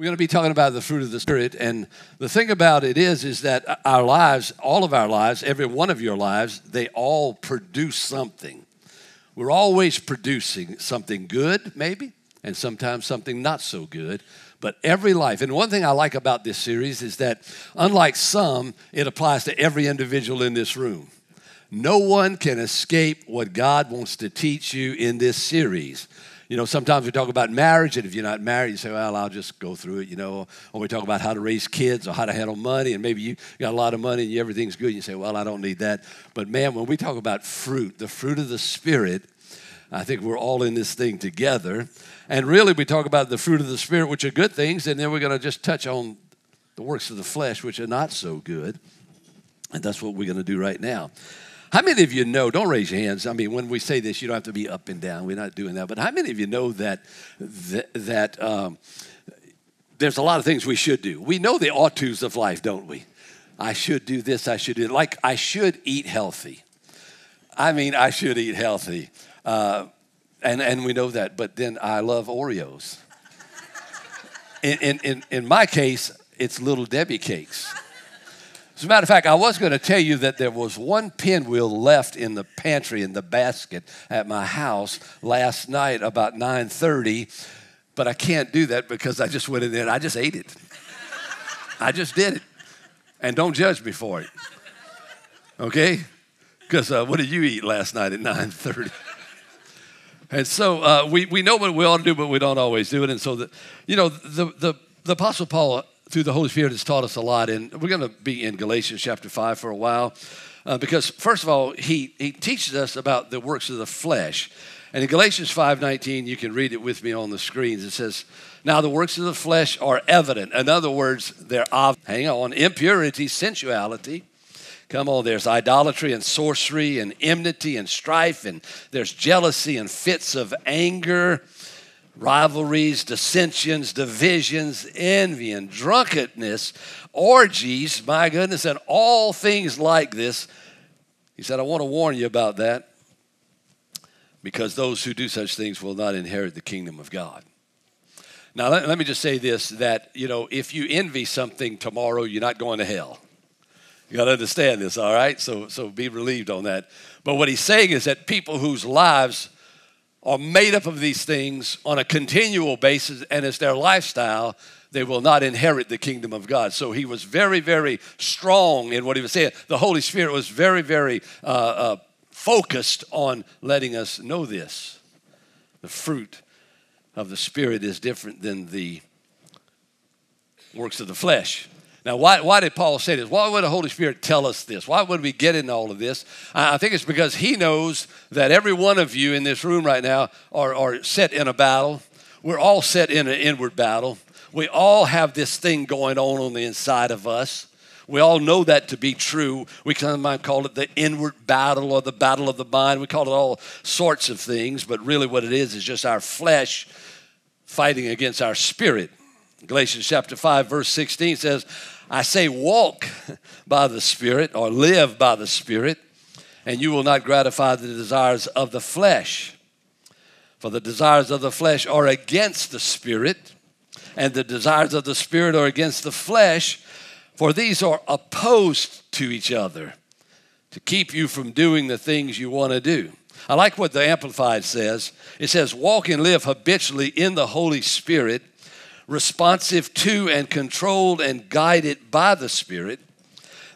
We're going to be talking about the fruit of the Spirit. And the thing about it is, is that our lives, all of our lives, every one of your lives, they all produce something. We're always producing something good, maybe, and sometimes something not so good. But every life, and one thing I like about this series is that, unlike some, it applies to every individual in this room. No one can escape what God wants to teach you in this series you know, sometimes we talk about marriage, and if you're not married, you say, well, I'll just go through it, you know. Or we talk about how to raise kids or how to handle money, and maybe you got a lot of money and everything's good, and you say, well, I don't need that. But man, when we talk about fruit, the fruit of the Spirit, I think we're all in this thing together. And really, we talk about the fruit of the Spirit, which are good things, and then we're going to just touch on the works of the flesh, which are not so good. And that's what we're going to do right now. How many of you know, don't raise your hands. I mean, when we say this, you don't have to be up and down. We're not doing that. But how many of you know that, that, that um, there's a lot of things we should do? We know the ought tos of life, don't we? I should do this, I should do Like, I should eat healthy. I mean, I should eat healthy. Uh, and, and we know that. But then I love Oreos. In, in, in, in my case, it's Little Debbie cakes. As a matter of fact, I was going to tell you that there was one pinwheel left in the pantry in the basket at my house last night about 9:30, but I can't do that because I just went in there and I just ate it. I just did it. And don't judge me for it. Okay? Because uh, what did you eat last night at 9:30? And so uh, we, we know what we ought to do, but we don't always do it. And so, the, you know, the, the, the Apostle Paul through the Holy Spirit has taught us a lot. And we're going to be in Galatians chapter 5 for a while. Uh, because first of all, he, he teaches us about the works of the flesh. And in Galatians 5:19, you can read it with me on the screens. It says, "Now the works of the flesh are evident." In other words, they're obvious. Hang on, impurity, sensuality. Come on, there's idolatry and sorcery and enmity and strife, and there's jealousy and fits of anger rivalries, dissensions, divisions, envy, and drunkenness, orgies, my goodness, and all things like this. He said, I want to warn you about that because those who do such things will not inherit the kingdom of God. Now, let, let me just say this that, you know, if you envy something tomorrow, you're not going to hell. You got to understand this, all right? So, so be relieved on that. But what he's saying is that people whose lives are made up of these things on a continual basis and it's their lifestyle, they will not inherit the kingdom of God. So he was very, very strong in what he was saying. The Holy Spirit was very, very uh, uh, focused on letting us know this. The fruit of the Spirit is different than the works of the flesh. Now, why, why did Paul say this? Why would the Holy Spirit tell us this? Why would we get into all of this? I think it's because he knows that every one of you in this room right now are, are set in a battle. We're all set in an inward battle. We all have this thing going on on the inside of us. We all know that to be true. We might call it the inward battle or the battle of the mind. We call it all sorts of things, but really what it is is just our flesh fighting against our spirit. Galatians chapter 5, verse 16 says, I say, walk by the Spirit or live by the Spirit, and you will not gratify the desires of the flesh. For the desires of the flesh are against the Spirit, and the desires of the Spirit are against the flesh, for these are opposed to each other to keep you from doing the things you want to do. I like what the Amplified says. It says, Walk and live habitually in the Holy Spirit responsive to and controlled and guided by the Spirit,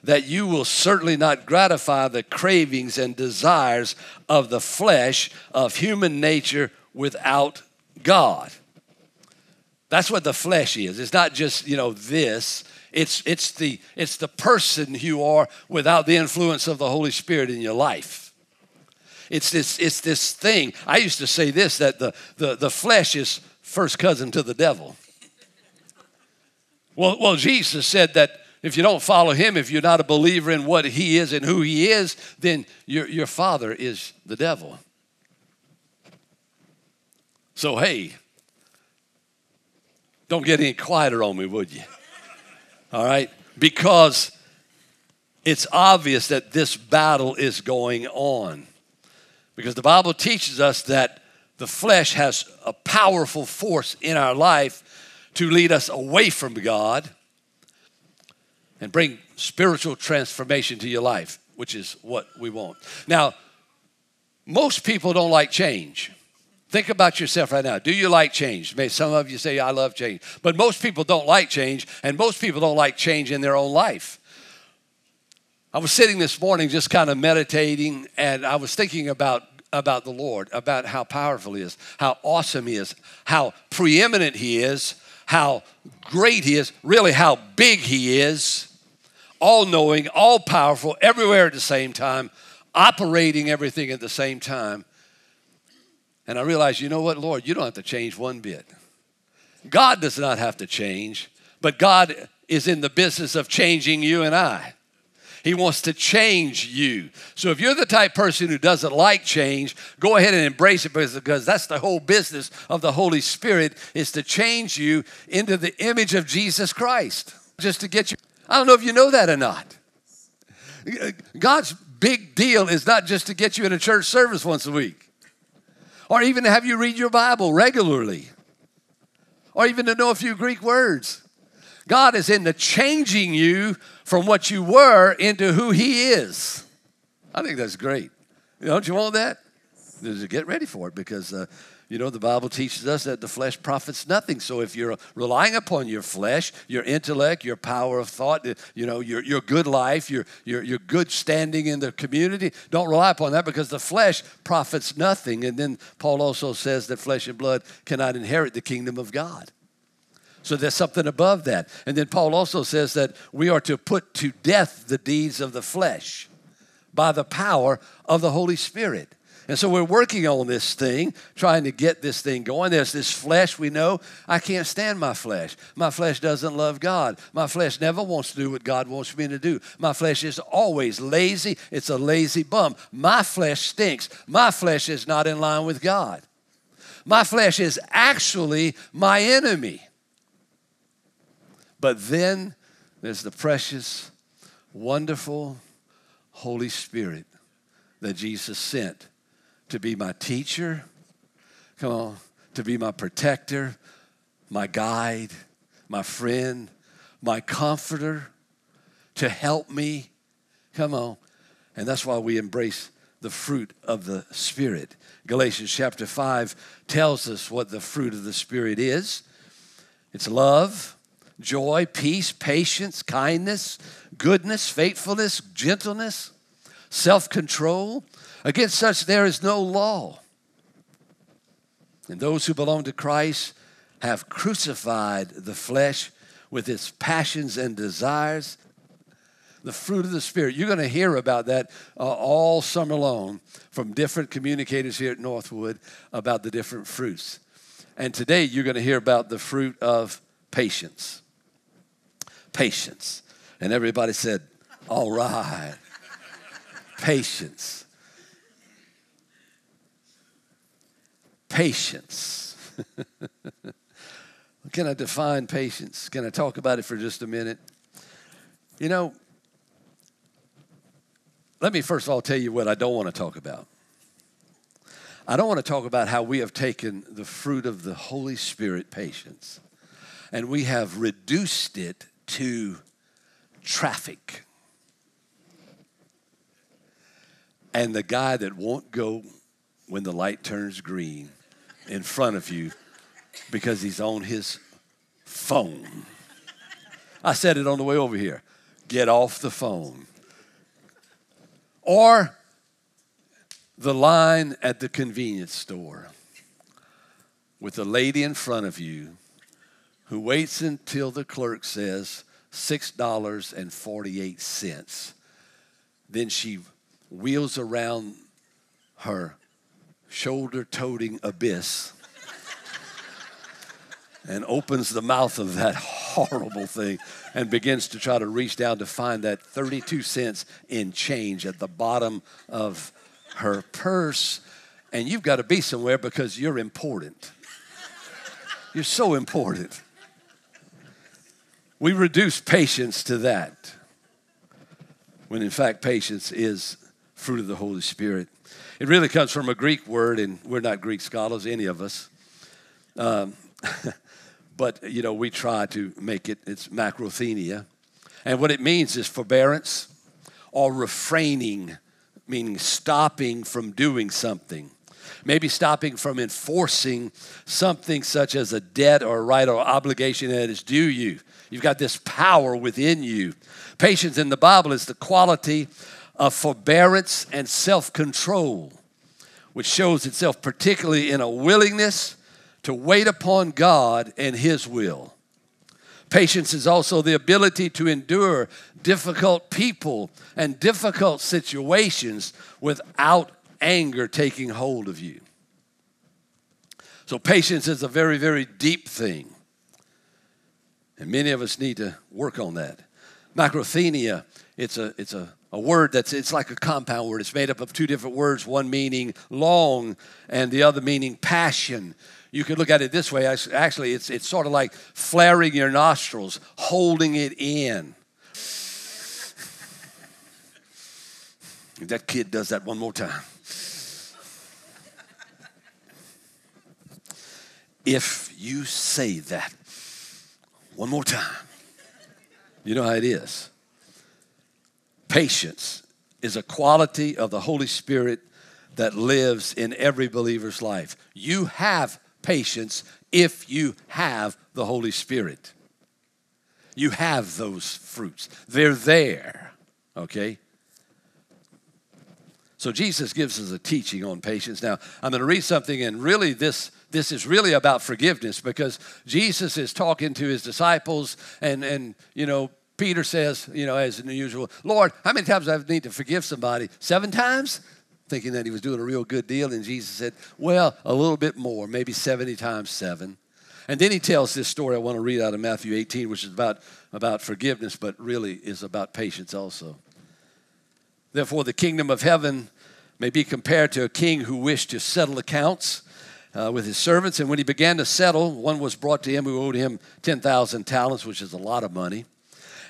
that you will certainly not gratify the cravings and desires of the flesh of human nature without God. That's what the flesh is. It's not just, you know, this. It's, it's, the, it's the person you are without the influence of the Holy Spirit in your life. It's this, it's this thing. I used to say this that the, the, the flesh is first cousin to the devil. Well, well, Jesus said that if you don't follow him, if you're not a believer in what he is and who he is, then your, your father is the devil. So, hey, don't get any quieter on me, would you? All right? Because it's obvious that this battle is going on. Because the Bible teaches us that the flesh has a powerful force in our life to lead us away from God and bring spiritual transformation to your life, which is what we want. Now, most people don't like change. Think about yourself right now. Do you like change? Maybe some of you say, I love change. But most people don't like change, and most people don't like change in their own life. I was sitting this morning just kind of meditating, and I was thinking about, about the Lord, about how powerful He is, how awesome He is, how preeminent He is, how great He is, really how big He is, all knowing, all powerful, everywhere at the same time, operating everything at the same time. And I realized, you know what, Lord, you don't have to change one bit. God does not have to change, but God is in the business of changing you and I. He wants to change you. So if you're the type person who doesn't like change, go ahead and embrace it because that's the whole business of the Holy Spirit is to change you into the image of Jesus Christ. Just to get you I don't know if you know that or not. God's big deal is not just to get you in a church service once a week or even to have you read your Bible regularly, or even to know a few Greek words. God is into changing you from what you were into who He is. I think that's great. Don't you want that? Get ready for it because uh, you know, the Bible teaches us that the flesh profits nothing. So if you're relying upon your flesh, your intellect, your power of thought, you know, your, your good life, your, your, your good standing in the community, don't rely upon that because the flesh profits nothing. And then Paul also says that flesh and blood cannot inherit the kingdom of God. So there's something above that. And then Paul also says that we are to put to death the deeds of the flesh by the power of the Holy Spirit. And so we're working on this thing, trying to get this thing going. There's this flesh we know. I can't stand my flesh. My flesh doesn't love God. My flesh never wants to do what God wants me to do. My flesh is always lazy. It's a lazy bum. My flesh stinks. My flesh is not in line with God. My flesh is actually my enemy. But then there's the precious, wonderful Holy Spirit that Jesus sent to be my teacher, come on, to be my protector, my guide, my friend, my comforter, to help me. Come on. And that's why we embrace the fruit of the Spirit. Galatians chapter 5 tells us what the fruit of the Spirit is it's love, joy, peace, patience, kindness, goodness, faithfulness, gentleness, self control. Against such there is no law. And those who belong to Christ have crucified the flesh with its passions and desires. The fruit of the Spirit. You're going to hear about that uh, all summer long from different communicators here at Northwood about the different fruits. And today you're going to hear about the fruit of patience. Patience. And everybody said, All right. Patience. patience. Can I define patience? Can I talk about it for just a minute? You know, let me first of all tell you what I don't want to talk about. I don't want to talk about how we have taken the fruit of the Holy Spirit, patience, and we have reduced it to traffic. And the guy that won't go when the light turns green in front of you because he's on his phone. I said it on the way over here. Get off the phone. Or the line at the convenience store with a lady in front of you who waits until the clerk says $6.48. Then she wheels around her shoulder toting abyss and opens the mouth of that horrible thing and begins to try to reach down to find that 32 cents in change at the bottom of her purse. And you've got to be somewhere because you're important. You're so important. We reduce patience to that when in fact patience is fruit of the Holy Spirit. It really comes from a Greek word, and we're not Greek scholars, any of us. Um, but you know we try to make it. It's makrothumia, and what it means is forbearance or refraining, meaning stopping from doing something. Maybe stopping from enforcing something such as a debt or a right or obligation that is due you. You've got this power within you. Patience in the Bible is the quality of forbearance and self control, which shows itself particularly in a willingness to wait upon God and His will. Patience is also the ability to endure difficult people and difficult situations without anger taking hold of you. So, patience is a very, very deep thing. And many of us need to work on that. Makrothumia, it's a, it's a, a word that's it's like a compound word. It's made up of two different words, one meaning long and the other meaning passion. You could look at it this way. Actually, it's, it's sort of like flaring your nostrils, holding it in. If that kid does that one more time. If you say that one more time, you know how it is. Patience is a quality of the Holy Spirit that lives in every believer's life. You have patience if you have the Holy Spirit. You have those fruits, they're there, okay? So Jesus gives us a teaching on patience. Now, I'm going to read something, and really, this this is really about forgiveness because Jesus is talking to his disciples, and and you know Peter says, you know, as usual, Lord, how many times do I need to forgive somebody? Seven times? thinking that he was doing a real good deal. And Jesus said, Well, a little bit more, maybe 70 times seven. And then he tells this story I want to read out of Matthew 18, which is about, about forgiveness, but really is about patience also. Therefore, the kingdom of heaven may be compared to a king who wished to settle accounts uh, with his servants. And when he began to settle, one was brought to him who owed him 10,000 talents, which is a lot of money.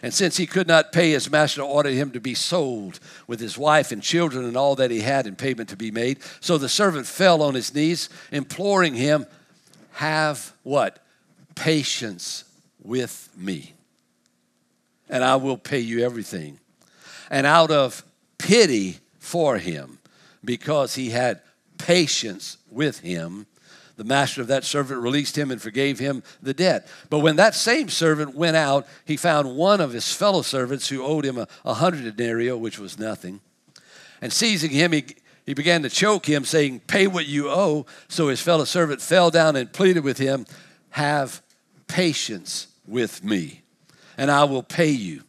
And since he could not pay, his master ordered him to be sold with his wife and children and all that he had in payment to be made. So the servant fell on his knees, imploring him, Have what? Patience with me, and I will pay you everything. And out of pity for him, because he had patience with him, the master of that servant released him and forgave him the debt. But when that same servant went out, he found one of his fellow servants who owed him a, a hundred denarii, which was nothing. And seizing him, he, he began to choke him, saying, Pay what you owe. So his fellow servant fell down and pleaded with him, Have patience with me, and I will pay you.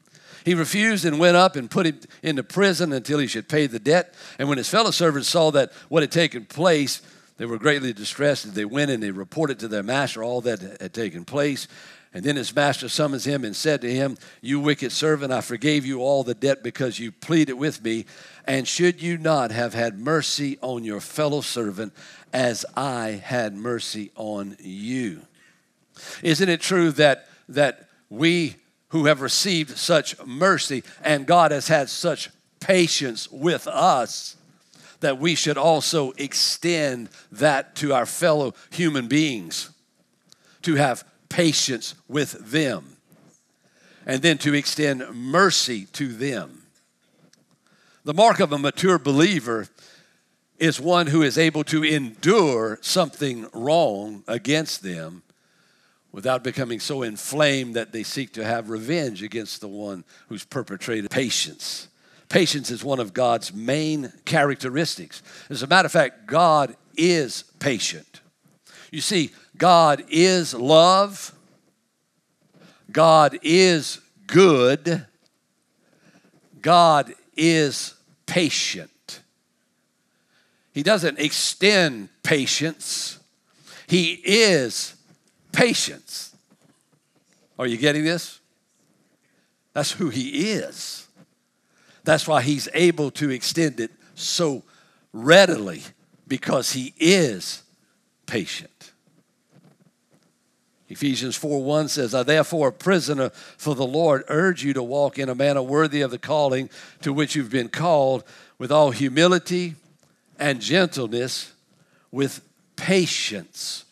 He refused and went up and put him into prison until he should pay the debt. And when his fellow servants saw that what had taken place, they were greatly distressed. They went and they reported to their master all that had taken place. And then his master summons him and said to him, You wicked servant, I forgave you all the debt because you pleaded with me. And should you not have had mercy on your fellow servant as I had mercy on you? Isn't it true that, that we who have received such mercy and God has had such patience with us that we should also extend that to our fellow human beings, to have patience with them, and then to extend mercy to them. The mark of a mature believer is one who is able to endure something wrong against them without becoming so inflamed that they seek to have revenge against the one who's perpetrated patience. Patience is one of God's main characteristics. As a matter of fact, God is patient. You see, God is love, God is good, God is patient. He doesn't extend patience, He is patience. Are you getting this? That's who He is. That's why he's able to extend it so readily because he is patient. Ephesians 4 1 says, I therefore, a prisoner for the Lord, urge you to walk in a manner worthy of the calling to which you've been called, with all humility and gentleness, with patience,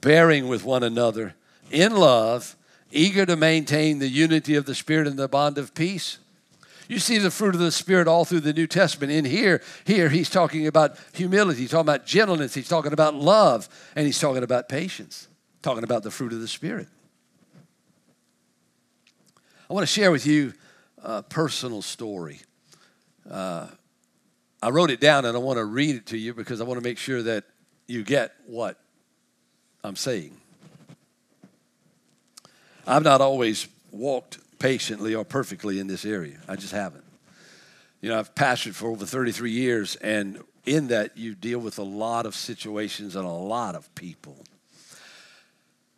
bearing with one another in love, eager to maintain the unity of the Spirit and the bond of peace. You see the fruit of the Spirit all through the New Testament. In here, here he's talking about humility, he's talking about gentleness, he's talking about love, and he's talking about patience, talking about the fruit of the Spirit. I want to share with you a personal story. Uh, I wrote it down and I want to read it to you because I want to make sure that you get what I'm saying. I've not always walked patiently or perfectly in this area. I just haven't. You know, I've pastored for over 33 years, and in that, you deal with a lot of situations and a lot of people.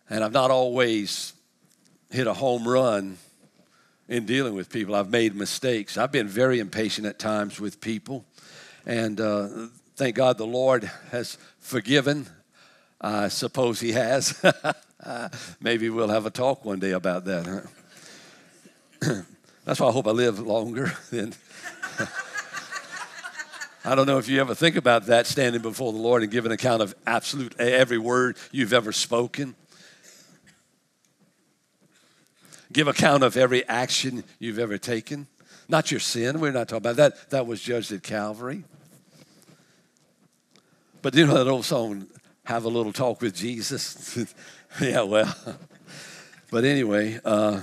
And I've not always hit a home run in dealing with people. I've made mistakes. I've been very impatient at times with people. And uh, thank God the Lord has forgiven. I suppose He has. Maybe we'll have a talk one day about that. Huh? That's why I hope I live longer. Than I don't know if you ever think about that, standing before the Lord and giving account of absolute every word you've ever spoken. Give account of every action you've ever taken. Not your sin. We're not talking about that. That was judged at Calvary. But you know that old song, Have a Little Talk with Jesus? yeah, well. But anyway, uh,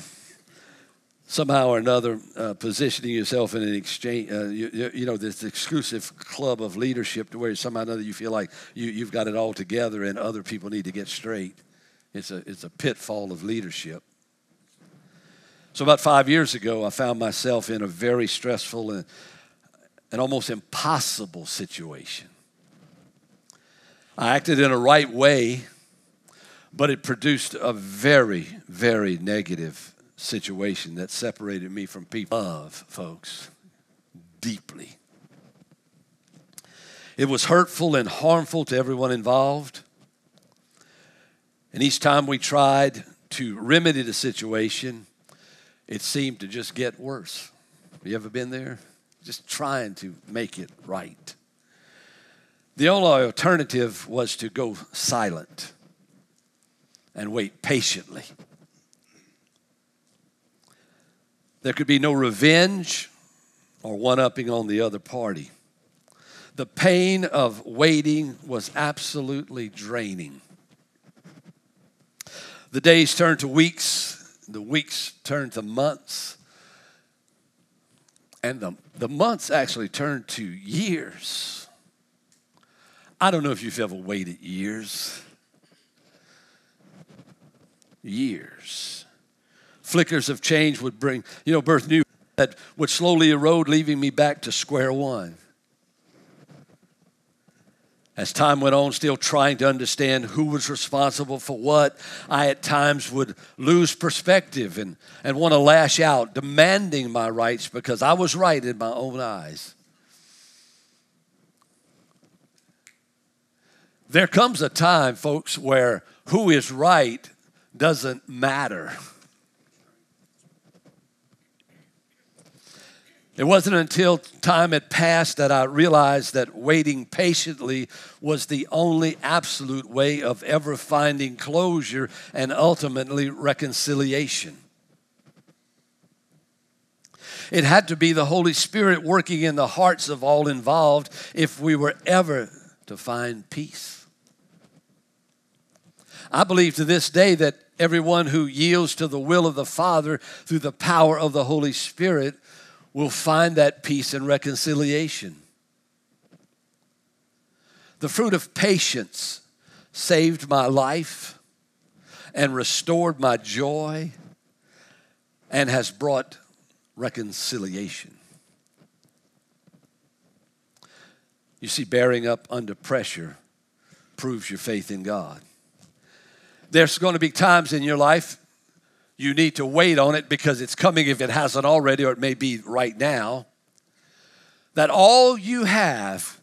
somehow or another uh, positioning yourself in an exchange, uh, you, you, know, this exclusive club of leadership to where somehow or another you feel like you, you've got it all together and other people need to get straight. It's a, it's a pitfall of leadership. So, about five years ago, I found myself in a very stressful and, and almost impossible situation. I acted in a right way, but it produced a very, very negative situation that separated me from people. Love, folks, deeply. It was hurtful and harmful to everyone involved. And each time we tried to remedy the situation, it seemed to just get worse. You ever been there? Just trying to make it right. The only alternative was to go silent and wait patiently There could be no revenge or one upping on the other party. The pain of waiting was absolutely draining. The days turned to weeks, the weeks turned to months, and the, the months actually turned to years. I don't know if you've ever waited years. Years flickers of change would bring, you know, birth new that would slowly erode, leaving me back to square one. As time went on, still trying to understand who was responsible for what, I at times would lose perspective and, and want to lash out, demanding my rights because I was right in my own eyes. There comes a time, folks, where who is right doesn't matter. It wasn't until time had passed that I realized that waiting patiently was the only absolute way of ever finding closure and ultimately reconciliation. It had to be the Holy Spirit working in the hearts of all involved if we were ever to find peace. I believe to this day that everyone who yields to the will of the Father through the power of the Holy Spirit will find that peace and reconciliation. The fruit of patience saved my life and restored my joy and has brought reconciliation. You see, bearing up under pressure proves your faith in God. There's going to be times in your life you need to wait on it because it's coming if it hasn't already, or it may be right now. That all you have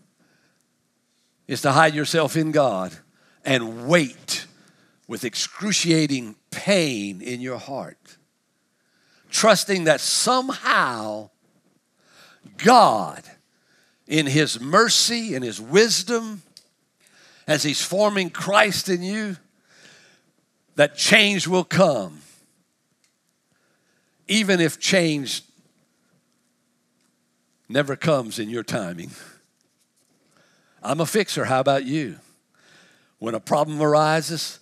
is to hide yourself in God and wait with excruciating pain in your heart, trusting that somehow God, in His mercy and His wisdom, as He's forming Christ in you, that change will come, even if change never comes in your timing. I'm a fixer. How about you? When a problem arises,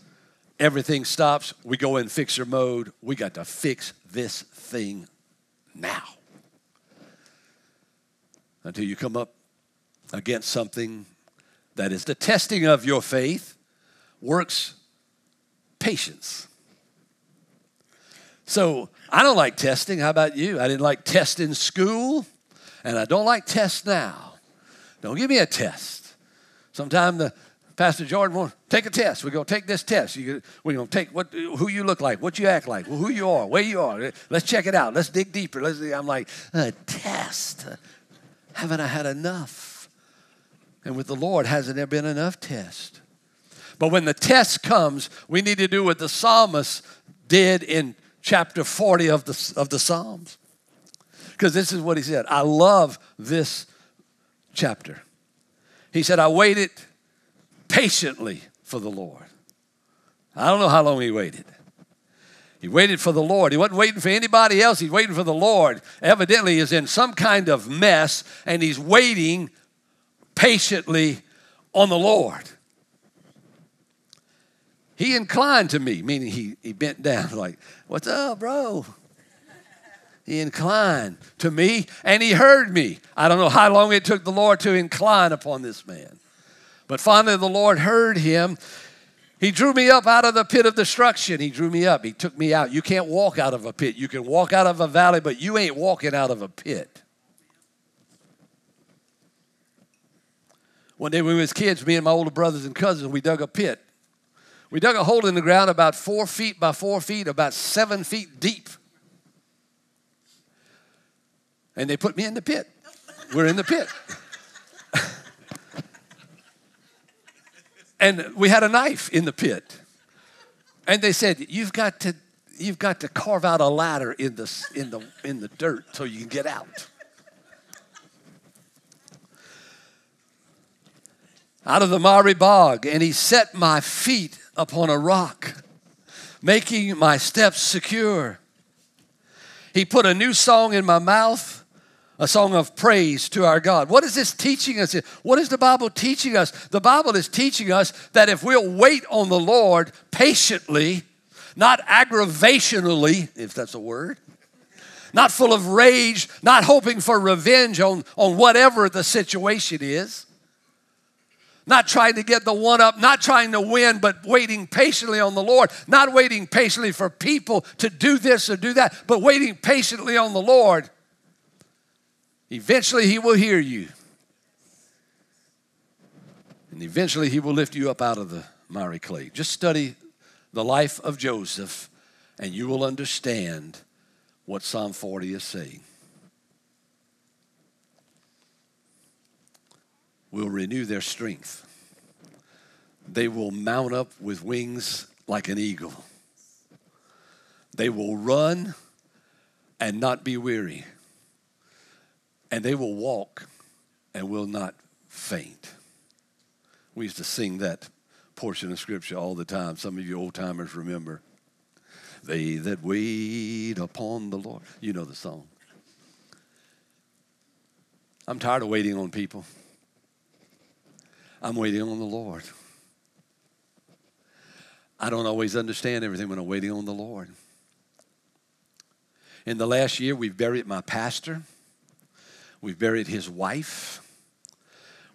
everything stops. We go in fixer mode. We got to fix this thing now. Until you come up against something that is the testing of your faith, works patience. So I don't like testing. How about you? I didn't like tests in school, and I don't like tests now. Don't give me a test. Sometime the Pastor Jordan will take a test. We're to take this test. You, we're going to take what, who you look like, what you act like, who you are, where you are. Let's check it out. Let's dig deeper. Let's, I'm like, a test. Haven't I had enough? And with the Lord, hasn't there been enough test? But when the test comes, we need to do what the psalmist did in chapter 40 of the, of the Psalms. Because this is what he said. I love this chapter. He said, I waited patiently for the Lord. I don't know how long he waited. He waited for the Lord. He wasn't waiting for anybody else. He's waiting for the Lord. Evidently, he's in some kind of mess, and he's waiting patiently on the Lord. He inclined to me, meaning he, he bent down, like, What's up, bro? He inclined to me and he heard me. I don't know how long it took the Lord to incline upon this man. But finally, the Lord heard him. He drew me up out of the pit of destruction. He drew me up. He took me out. You can't walk out of a pit. You can walk out of a valley, but you ain't walking out of a pit. One day when we was kids, me and my older brothers and cousins, we dug a pit. We dug a hole in the ground about four feet by four feet, about seven feet deep. And they put me in the pit. We're in the pit. and we had a knife in the pit. And they said, You've got to you've got to carve out a ladder in the, in the, in the dirt so you can get out. Out of the miry bog, and he set my feet upon a rock, making my steps secure. He put a new song in my mouth a song of praise to our God. What is this teaching us? What is the Bible teaching us? The Bible is teaching us that if we'll wait on the Lord patiently, not aggravationally, if that's a word, not full of rage, not hoping for revenge on, on whatever the situation is, not trying to get the one up, not trying to win, but waiting patiently on the Lord, not waiting patiently for people to do this or do that, but waiting patiently on the Lord Eventually, He will hear you. And eventually, He will lift you up out of the miry clay. Just study the life of Joseph, and you will understand what Psalm 40 is saying. Will renew their strength. They will mount up with wings like an eagle. They will run and not be weary and they will walk and will not faint. We used to sing that portion of scripture all the time. Some of you old timers remember. They that wait upon the Lord. You know the song. I'm tired of waiting on people. I'm waiting on the Lord. I don't always understand everything when I'm waiting on the Lord. In the last year, we've buried my pastor. We've buried his wife.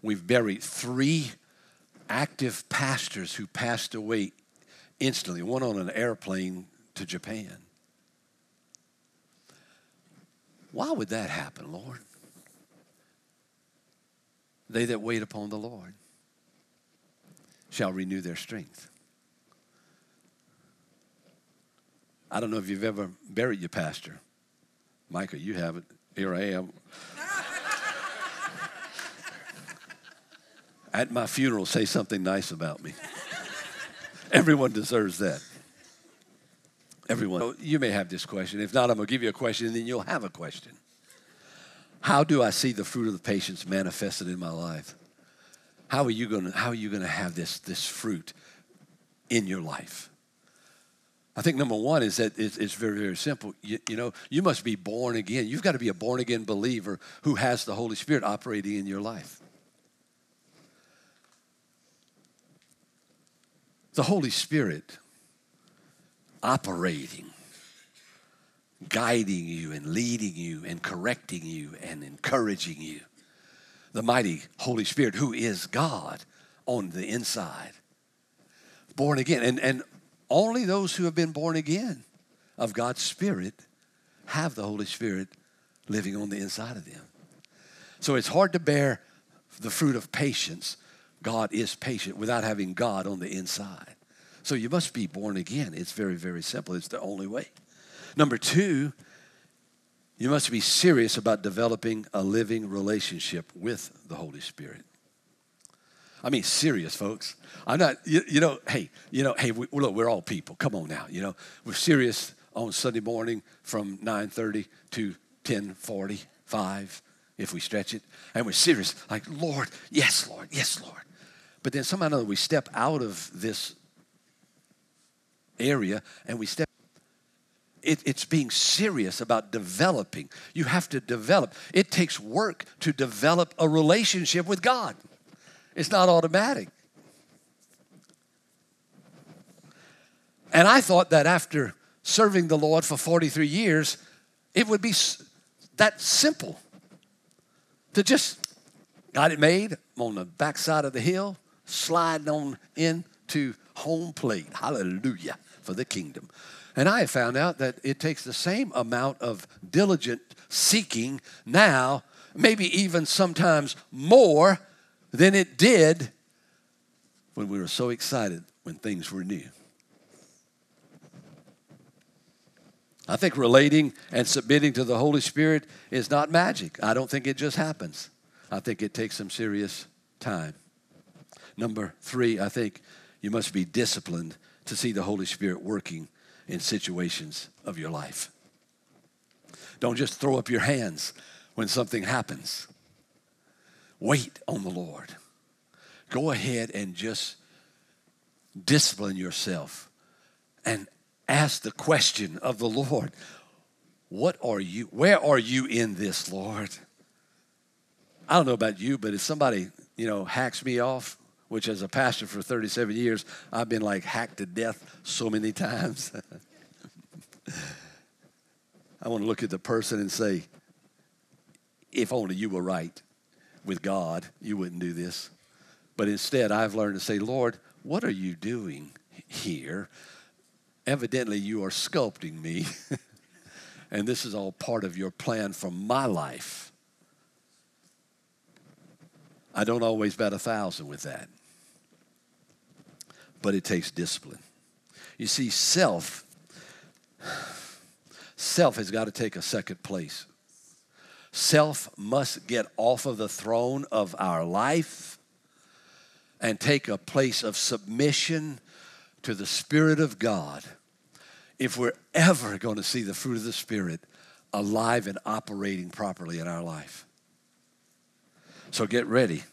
We've buried three active pastors who passed away instantly, one on an airplane to Japan. Why would that happen, Lord? They that wait upon the Lord shall renew their strength. I don't know if you've ever buried your pastor. Micah, you haven't. Here I am. at my funeral say something nice about me. Everyone deserves that. Everyone. You may have this question. If not, I'm going to give you a question and then you'll have a question. How do I see the fruit of the patience manifested in my life? How are you going to, how are you to have this, this fruit in your life? I think number one is that it's, it's very, very simple. You, you, know, you must be born again. You've got to be a born again believer who has the Holy Spirit operating in your life. The Holy Spirit operating, guiding you and leading you and correcting you and encouraging you. The mighty Holy Spirit, who is God on the inside. Born again. And, and only those who have been born again of God's Spirit have the Holy Spirit living on the inside of them. So it's hard to bear the fruit of patience. God is patient without having God on the inside. So you must be born again. It's very, very simple. It's the only way. Number two, you must be serious about developing a living relationship with the Holy Spirit. I mean, serious, folks. I'm not, you, you know, hey, you know, hey, we, look, we're all people. Come on now, you know. We're serious on Sunday morning from 9.30 to 10.45, if we stretch it. And we're serious, like, Lord, yes, Lord, yes, Lord. But then somehow or another, we step out of this area and we step it, it's being serious about developing. You have to develop. It takes work to develop a relationship with God. It's not automatic. And I thought that after serving the Lord for 43 years, it would be that simple to just got it made on the backside of the hill, sliding on into home plate. Hallelujah for the kingdom. And I have found out that it takes the same amount of diligent seeking now, maybe even sometimes more than it did when we were so excited when things were new. I think relating and submitting to the Holy Spirit is not magic. I don't think it just happens. I think it takes some serious time. Number three, I think you must be disciplined to see the Holy Spirit working in situations of your life. Don't just throw up your hands when something happens. Wait on the Lord. Go ahead and just discipline yourself and ask the question of the Lord What are you, where are you in this, Lord? I don't know about you, but if somebody, you know, hacks me off, which as a pastor for 37 years, I've been like hacked to death so many times. I want to look at the person and say, if only you were right with God, you wouldn't do this. But instead, I've learned to say, Lord, what are you doing here? Evidently, you are sculpting me. and this is all part of your plan for my life. I don't always bet a thousand with that, but it takes discipline. You see, self, self has got to take a second place. Self must get off of the throne of our life and take a place of submission to the Spirit of God if we're ever going to see the fruit of the Spirit alive and operating properly in our life. So get ready.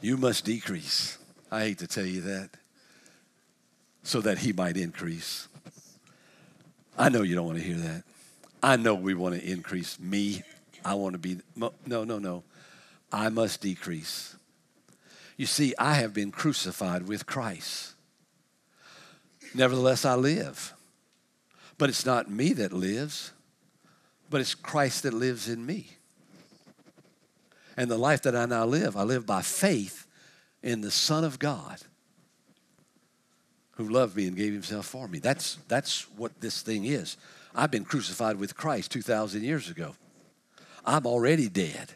You must decrease. I hate to tell you that. So that He might increase. I know you don't want to hear that. I know we want to increase me. I want to be, no, no, no. I must decrease. You see, I have been crucified with Christ. Nevertheless, I live. But it's not me that lives, but it's Christ that lives in me. And the life that I now live, I live by faith in the Son of God who loved me and gave himself for me. That's, that's what this thing is. I've been crucified with Christ 2,000 years ago. I'm already dead.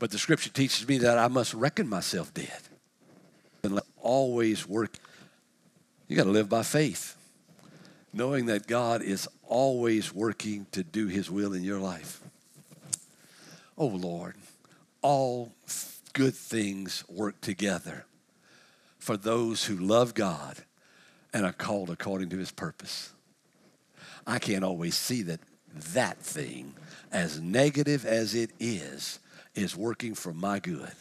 But the scripture teaches me that I must reckon myself dead. And always work. You got to live by faith, knowing that God is always working to do his will in your life. Oh Lord, all good things work together for those who love God and are called according to his purpose. I can't always see that that thing, as negative as it is, is working for my good.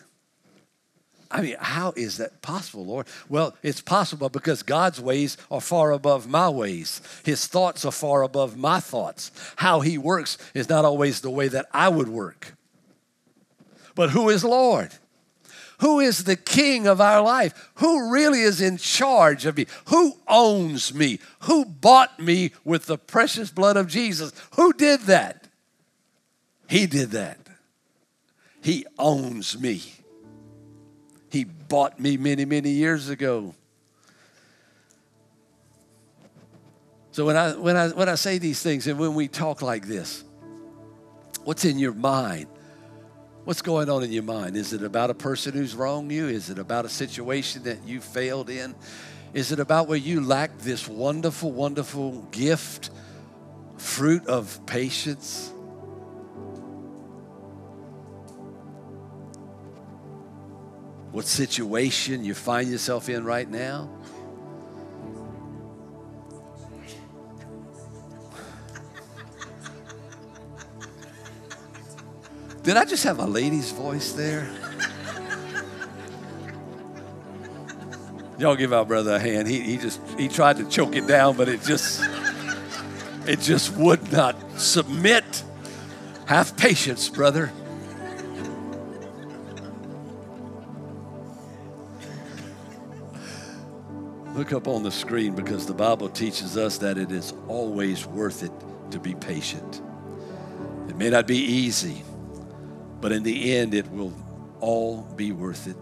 I mean, how is that possible, Lord? Well, it's possible because God's ways are far above my ways. His thoughts are far above my thoughts. How He works is not always the way that I would work. But who is Lord? Who is the king of our life? Who really is in charge of me? Who owns me? Who bought me with the precious blood of Jesus? Who did that? He did that. He owns me. He bought me many, many years ago. So when I when I when I say these things and when we talk like this, what's in your mind? What's going on in your mind? Is it about a person who's wronged you? Is it about a situation that you failed in? Is it about where you lack this wonderful, wonderful gift, fruit of patience? what situation you find yourself in right now. Did I just have a lady's voice there? Y'all give our brother a hand. He, he just he tried to choke it down, but it just it just would not submit. Have patience, brother. Look up on the screen because the Bible teaches us that it is always worth it to be patient. It may not be easy, but in the end, it will all be worth it.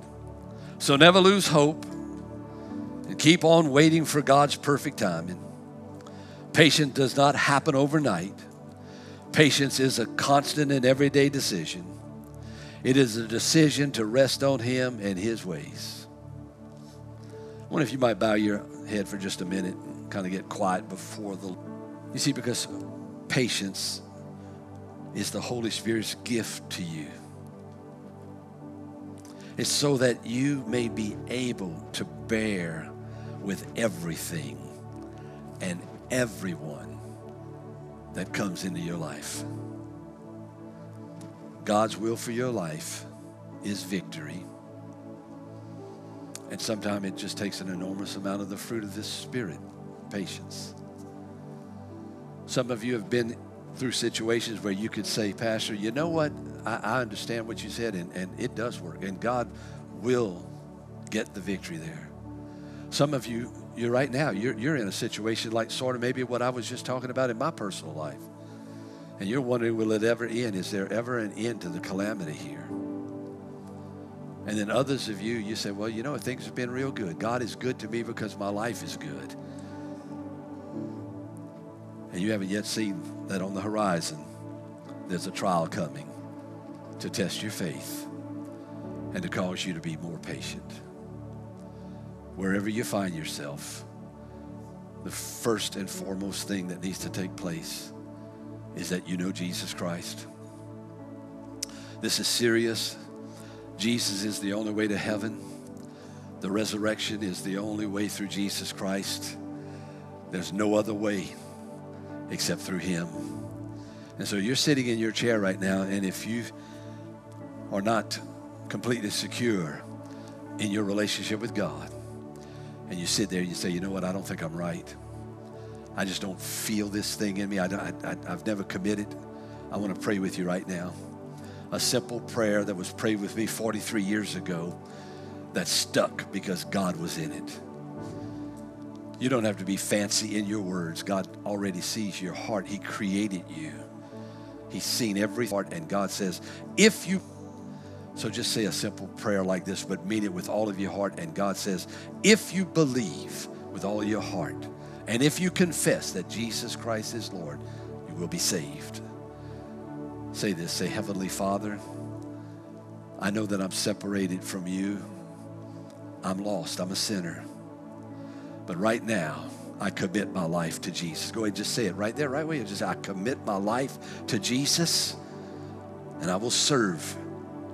So never lose hope and keep on waiting for God's perfect timing. Patience does not happen overnight. Patience is a constant and everyday decision. It is a decision to rest on Him and His ways. I wonder if you might bow your head for just a minute and kind of get quiet before the. You see, because patience is the Holy Spirit's gift to you. It's so that you may be able to bear with everything and everyone that comes into your life. God's will for your life is victory. And sometimes it just takes an enormous amount of the fruit of this spirit, patience. Some of you have been through situations where you could say, Pastor, you know what? I, I understand what you said, and, and it does work. And God will get the victory there. Some of you, you're right now, you're, you're in a situation like sort of maybe what I was just talking about in my personal life. And you're wondering, will it ever end? Is there ever an end to the calamity here? And then others of you, you say, well, you know, things have been real good. God is good to me because my life is good. And you haven't yet seen that on the horizon, there's a trial coming to test your faith and to cause you to be more patient. Wherever you find yourself, the first and foremost thing that needs to take place is that you know Jesus Christ. This is serious. Jesus is the only way to heaven. The resurrection is the only way through Jesus Christ. There's no other way except through Him. And so you're sitting in your chair right now, and if you are not completely secure in your relationship with God, and you sit there and you say, you know what, I don't think I'm right. I just don't feel this thing in me. I, I, I've never committed. I want to pray with you right now a simple prayer that was prayed with me 43 years ago that stuck because God was in it. You don't have to be fancy in your words. God already sees your heart. He created you. He's seen every heart, and God says, if you so just say a simple prayer like this, but mean it with all of your heart. And God says, if you believe with all your heart, and if you confess that Jesus Christ is Lord, you will be saved. Say this say, Heavenly Father, I know that I'm separated from you. I'm lost. I'm a sinner. But right now, I commit my life to Jesus. Go ahead just say it right there, right where you just I commit my life to Jesus and I will serve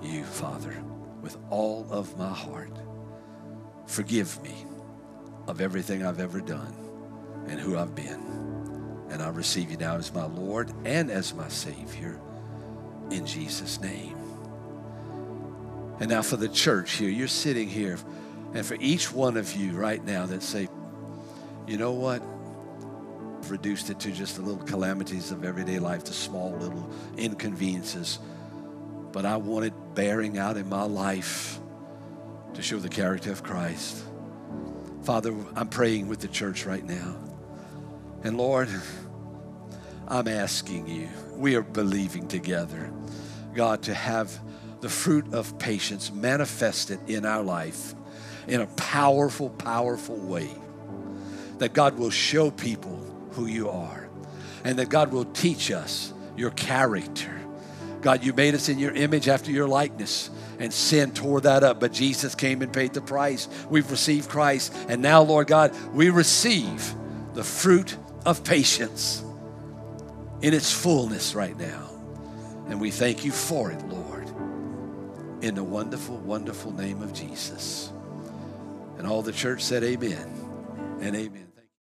you, Father, with all of my heart. Forgive me of everything I've ever done and who I've been. And I receive you now as my Lord and as my Savior in Jesus' name. And now for the church here, you're sitting here, and for each one of you right now that say, you know what? Reduced it to just the little calamities of everyday life, the small little inconveniences. But I want it bearing out in my life to show the character of Christ. Father, I'm praying with the church right now. And Lord, I'm asking you, we are believing together, God, to have the fruit of patience manifested in our life in a powerful, powerful way. That God will show people who you are, and that God will teach us your character. God, you made us in your image after your likeness, and sin tore that up, but Jesus came and paid the price. We've received Christ, and now, Lord God, we receive the fruit of patience in its fullness right now. And we thank you for it, Lord, in the wonderful, wonderful name of Jesus. And all the church said, Amen and amen.